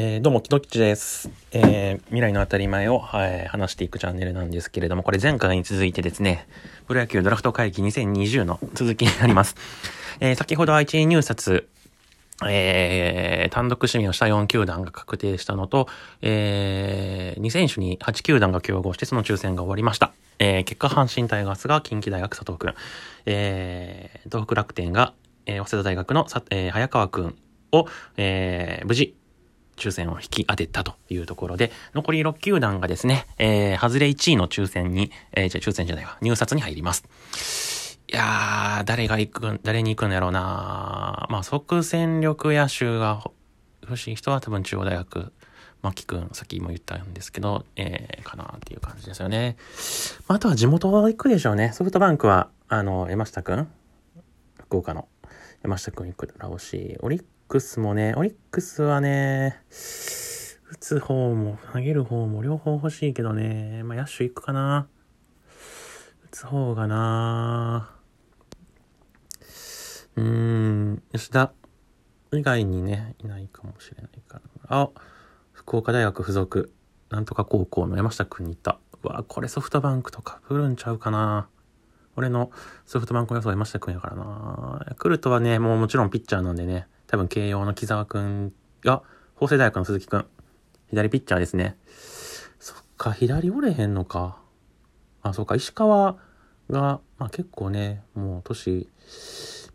えー、どうも、きどっちです。えー、未来の当たり前を、えー、話していくチャンネルなんですけれども、これ前回に続いてですね、プロ野球ドラフト会議2020の続きになります。えー、先ほど愛知入札、えー、単独指名をした4球団が確定したのと、えー、2選手に8球団が競合してその抽選が終わりました。えー、結果、阪神タイガースが近畿大学佐藤くん、えー、東北楽天が、えー、早稲田大学の、えー、早川くんを、えー、無事、抽選を引き当てたというところで、残り6球団がですね、えー、外れ1位の抽選に、えー、じゃ抽選じゃないわ、入札に入ります。いやー、誰が行く、誰に行くんやろうなまあ、即戦力野手が欲しい人は多分中央大学、牧くん、さっきも言ったんですけど、えー、かなっていう感じですよね。まあ、あとは地元は行くでしょうね。ソフトバンクは、あの、山下くん？福岡の山下くん行くだろうし、オリックスもね、オリックスはね、打つ方も投げる方も両方欲しいけどね、まあ野手行くかな。打つ方がなうーん、吉田以外にね、いないかもしれないから。あ、福岡大学附属、なんとか高校の山下くんに行った。うわ、これソフトバンクとか来るんちゃうかな。俺のソフトバンク予想山下くんやからな。ヤクルトはね、もうもちろんピッチャーなんでね、多分慶応の木沢くんが、法政大学の鈴木くん。左ピッチャーですね。そっか、左折れへんのか。あ、そうか、石川が、まあ結構ね、もう年、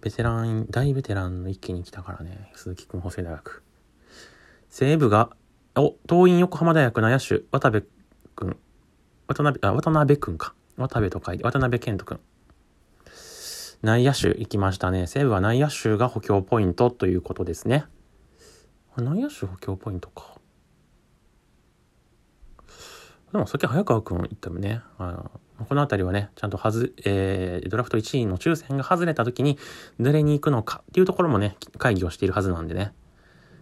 ベテラン、大ベテランの一気に来たからね、鈴木くん、法政大学。西部が、お、東院横浜大学の野手、渡部くん。渡辺、あ、渡辺くんか。渡部と書いて、渡辺健人くん。内野手行きましたね。西武は内野手が補強ポイントということですね。内野手補強ポイントか。でもさっき早川くん言ったよね。あのこの辺りはね、ちゃんとはず、えー、ドラフト1位の抽選が外れた時に、どれに行くのかっていうところもね、会議をしているはずなんでね。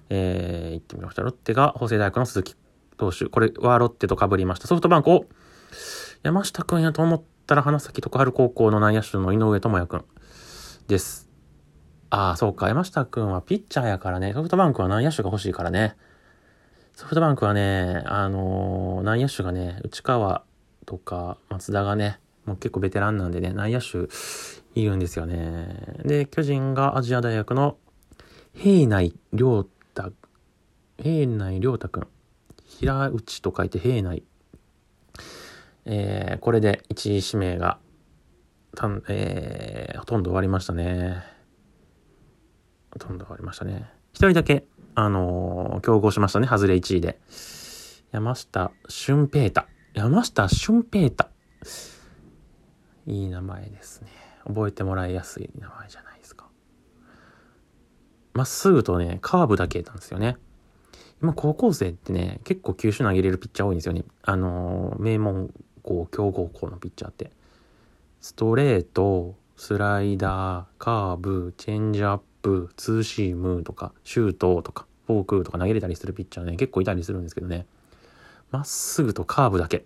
えー、行ってみました。ロッテが法政大学の鈴木投手。これはロッテと被りました。ソフトバンクを、山下くんやと思ったら花咲徳栄高校の内野手の井上智也くんです。ああ、そうか。山下くんはピッチャーやからね。ソフトバンクは内野手が欲しいからね。ソフトバンクはね、あのー、内野手がね、内川とか松田がね、もう結構ベテランなんでね、内野手いるんですよね。で、巨人がアジア大学の平内良太、平内良太くん。平内と書いて平内えー、これで1位指名が、たんえー、ほとんど終わりましたね。ほとんど終わりましたね。一人だけ、あのー、競合しましたね。外れ1位で。山下俊平太。山下俊平太。いい名前ですね。覚えてもらいやすい名前じゃないですか。まっすぐとね、カーブだけなんですよね。今高校生ってね、結構球種投げれるピッチャー多いんですよね。あのー、名門校、強豪校のピッチャーって。ストレート、スライダー、カーブ、チェンジアップ、ツーシームとか、シュートとか、フォークとか投げれたりするピッチャーね、結構いたりするんですけどね。まっすぐとカーブだけっ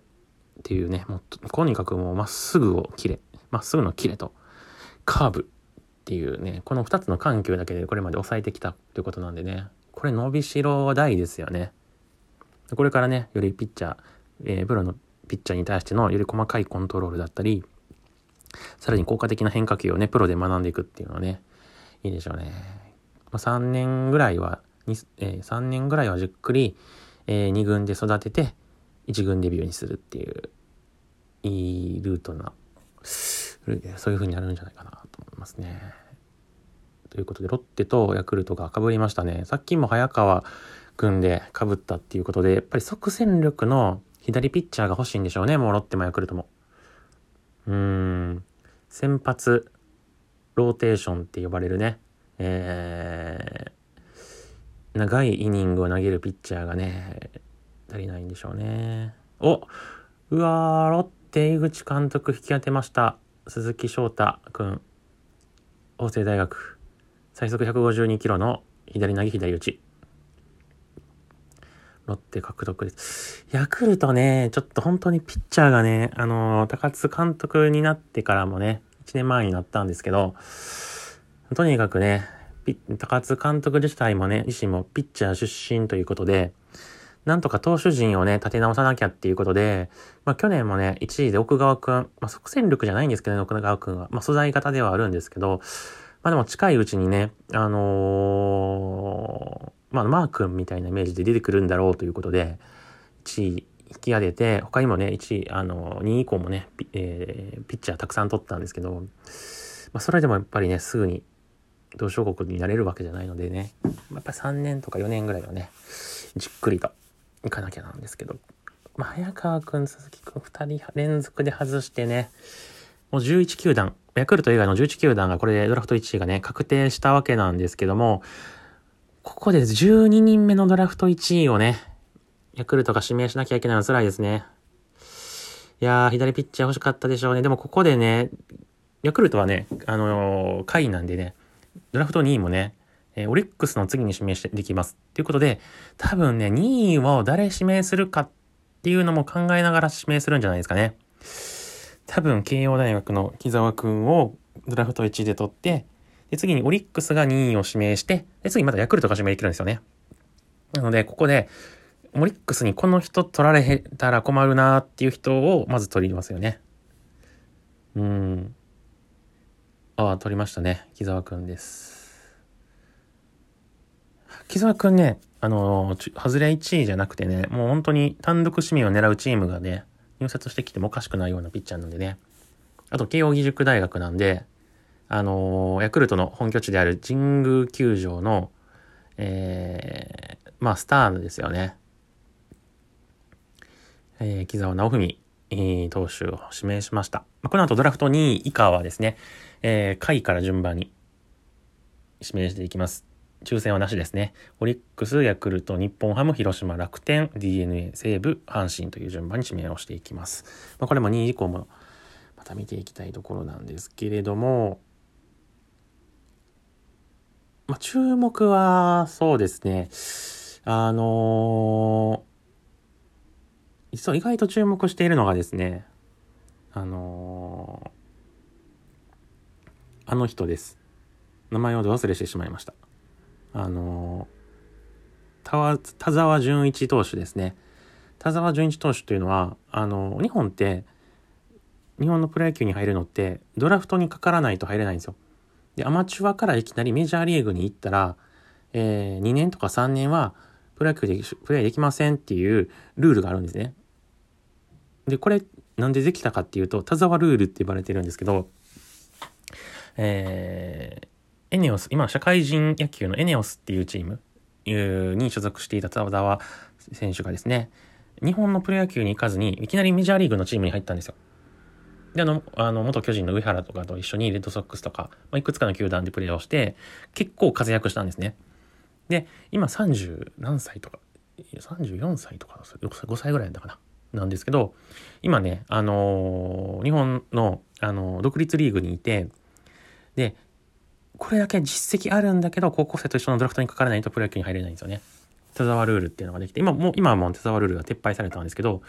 ていうね、もうとにかくもうまっすぐを切れ、まっすぐの切れと、カーブっていうね、この2つの緩急だけでこれまで抑えてきたということなんでね、これ伸びしろ大ですよね。これからね、よりピッチャー、えー、プロのピッチャーに対してのより細かいコントロールだったり、さらに効果的な変化球をね、プロで学んでいくっていうのはね、いいでしょうね。まあ、3年ぐらいは、えー、3年ぐらいはじっくり、えー、2軍で育てて、1軍デビューにするっていう、いいルートな、そういう風になるんじゃないかなと思いますね。ということで、ロッテとヤクルトが被りましたね。さっきも早川君で被ったっていうことで、やっぱり即戦力の左ピッチャーが欲しいんでしょうね、もうロッテもヤクルトも。うん、先発、ローテーションって呼ばれるね、えー、長いイニングを投げるピッチャーがね、足りないんでしょうね。おうわー、ロッテ井口監督引き当てました。鈴木翔太君、法政大学、最速152キロの左投げ左打ち。ロッテ獲得です。ヤクルトね、ちょっと本当にピッチャーがね、あの、高津監督になってからもね、1年前になったんですけど、とにかくね、高津監督自体もね、自身もピッチャー出身ということで、なんとか投手陣をね、立て直さなきゃっていうことで、まあ去年もね、1位で奥川くん、まあ即戦力じゃないんですけどね、奥川くんは。まあ素材型ではあるんですけど、まあでも近いうちにね、あのー、まあマー君みたいなイメージで出てくるんだろうということで、1位引き上げて、他にもね、1位、あの、2位以降もね、ピ,、えー、ピッチャーたくさん取ったんですけど、まあそれでもやっぱりね、すぐに同小国になれるわけじゃないのでね、やっぱり3年とか4年ぐらいはね、じっくりといかなきゃなんですけど、まあ、早川くん、鈴木くん2人連続で外してね、もう11球団、ヤクルト以外の11球団がこれでドラフト1位がね、確定したわけなんですけども、ここで12人目のドラフト1位をね、ヤクルトが指名しなきゃいけないのは辛いですね。いやー、左ピッチャー欲しかったでしょうね。でもここでね、ヤクルトはね、あのー、下位なんでね、ドラフト2位もね、えー、オリックスの次に指名してできます。ということで、多分ね、2位を誰指名するかっていうのも考えながら指名するんじゃないですかね。多分、慶応大学の木沢くんをドラフト1位で取って、で、次にオリックスが2位を指名して、で、次またヤクルトが指名できるんですよね。なので、ここで、オリックスにこの人取られたら困るなっていう人をまず取りますよね。うん。ああ、取りましたね。木沢くんです。木沢くんね、あの、外れ1位じゃなくてね、もう本当に単独指名を狙うチームがね、入札してきてもおかしくないようなピッチャーなんでね。あと、慶応義塾大学なんで、あのー、ヤクルトの本拠地である神宮球場の、えー、まあ、スターですよね。えー、木沢直文、えー、投手を指名しました。まあ、この後ドラフト2位以下はですね、えー、下位から順番に指名していきます。抽選はなしですね。オリックス、ヤクルト、日本ハム、広島、楽天、DNA、西武、阪神という順番に指名をしていきます。まあ、これも2位以降もまた見ていきたいところなんですけれども、まあ、注目は、そうですね。あのー、意外と注目しているのがですね、あのー、あの人です。名前を忘れしてしまいました。あの田沢純一投手ですね。田沢純一投手というのは、あの、日本って、日本のプロ野球に入るのって、ドラフトにかからないと入れないんですよ。で、アマチュアからいきなりメジャーリーグに行ったら、えー、2年とか3年は、プロ野球でプレイできませんっていうルールがあるんですね。で、これ、なんでできたかっていうと、田沢ルールって呼ばれてるんですけど、えー、エネオス、今社会人野球のエネオスっていうチームに所属していた田沢選手がですね、日本のプロ野球に行かずに、いきなりメジャーリーグのチームに入ったんですよ。で、あの、あの、元巨人の上原とかと一緒にレッドソックスとか、まあ、いくつかの球団でプレーをして、結構活躍したんですね。で、今30何歳とか、34歳とか、5歳ぐらいだったかな。なんですけど、今ね、あのー、日本の、あのー、独立リーグにいて、で、これだけ実績あるんだけど、高校生と一緒のドラフトにかからないとプロ野球に入れないんですよね。田沢ルールっていうのができて、今もう、今はもう田沢ルールが撤廃されたんですけど、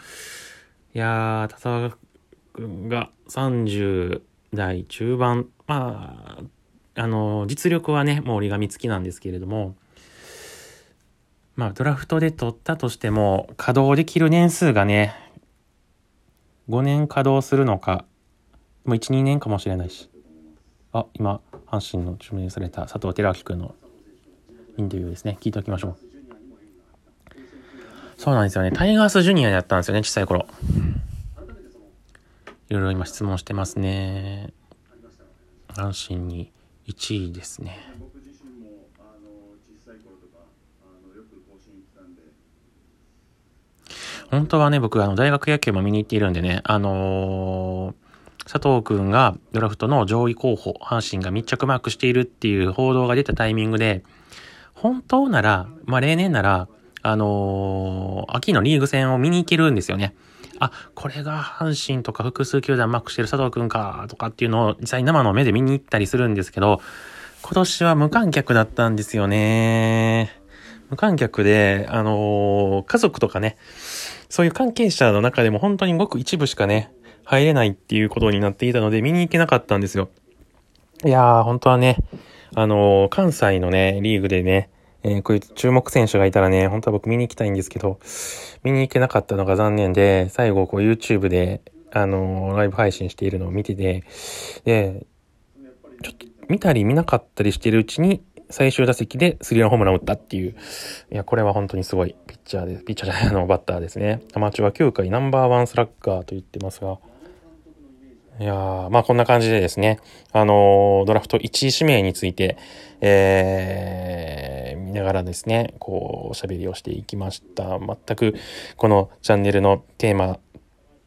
いやー、田沢が30代中盤、まあ、あの、実力はね、もう折り紙付きなんですけれども、まあ、ドラフトで取ったとしても、稼働できる年数がね、5年稼働するのか、もう1、2年かもしれないし。あ、今、阪神の注目された佐藤輝明君のインタビューですね。聞いておきましょう。そうなんですよね。タイガースジュニアやったんですよね、小さい頃。いろいろ今質問してますね。阪神に1位ですね。本当はね、僕、あの、大学野球も見に行っているんでね、あのー佐藤くんがドラフトの上位候補、阪神が密着マークしているっていう報道が出たタイミングで、本当なら、まあ、例年なら、あのー、秋のリーグ戦を見に行けるんですよね。あ、これが阪神とか複数球団マークしてる佐藤くんか、とかっていうのを実際生の目で見に行ったりするんですけど、今年は無観客だったんですよね。無観客で、あのー、家族とかね、そういう関係者の中でも本当にごく一部しかね、入れないっていうことになっていたので、見に行けなかったんですよ。いやー、本当はね、あのー、関西のね、リーグでね、えー、こういう注目選手がいたらね、本当は僕見に行きたいんですけど、見に行けなかったのが残念で、最後こう YouTube で、あのー、ライブ配信しているのを見てて、で、ちょっと見たり見なかったりしてるうちに、最終打席でスリーランホームランを打ったっていう。いや、これは本当にすごいピッチャーで、ピッチャーじゃない、の、バッターですね。アマチュア9回ナンバーワンスラッガーと言ってますが、いやー、まあこんな感じでですね、あのー、ドラフト1位指名について、えー、見ながらですね、こう、おしゃべりをしていきました。全く、このチャンネルのテーマ、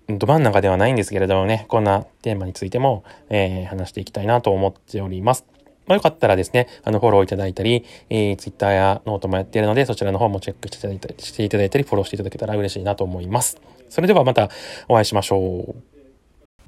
ど真ん中ではないんですけれどもね、こんなテーマについても、えー、話していきたいなと思っております。まあ、よかったらですね、あの、フォローいただいたり、えー、Twitter やノートもやっているので、そちらの方もチェックしていただいたり、していただいたり、フォローしていただけたら嬉しいなと思います。それではまたお会いしましょう。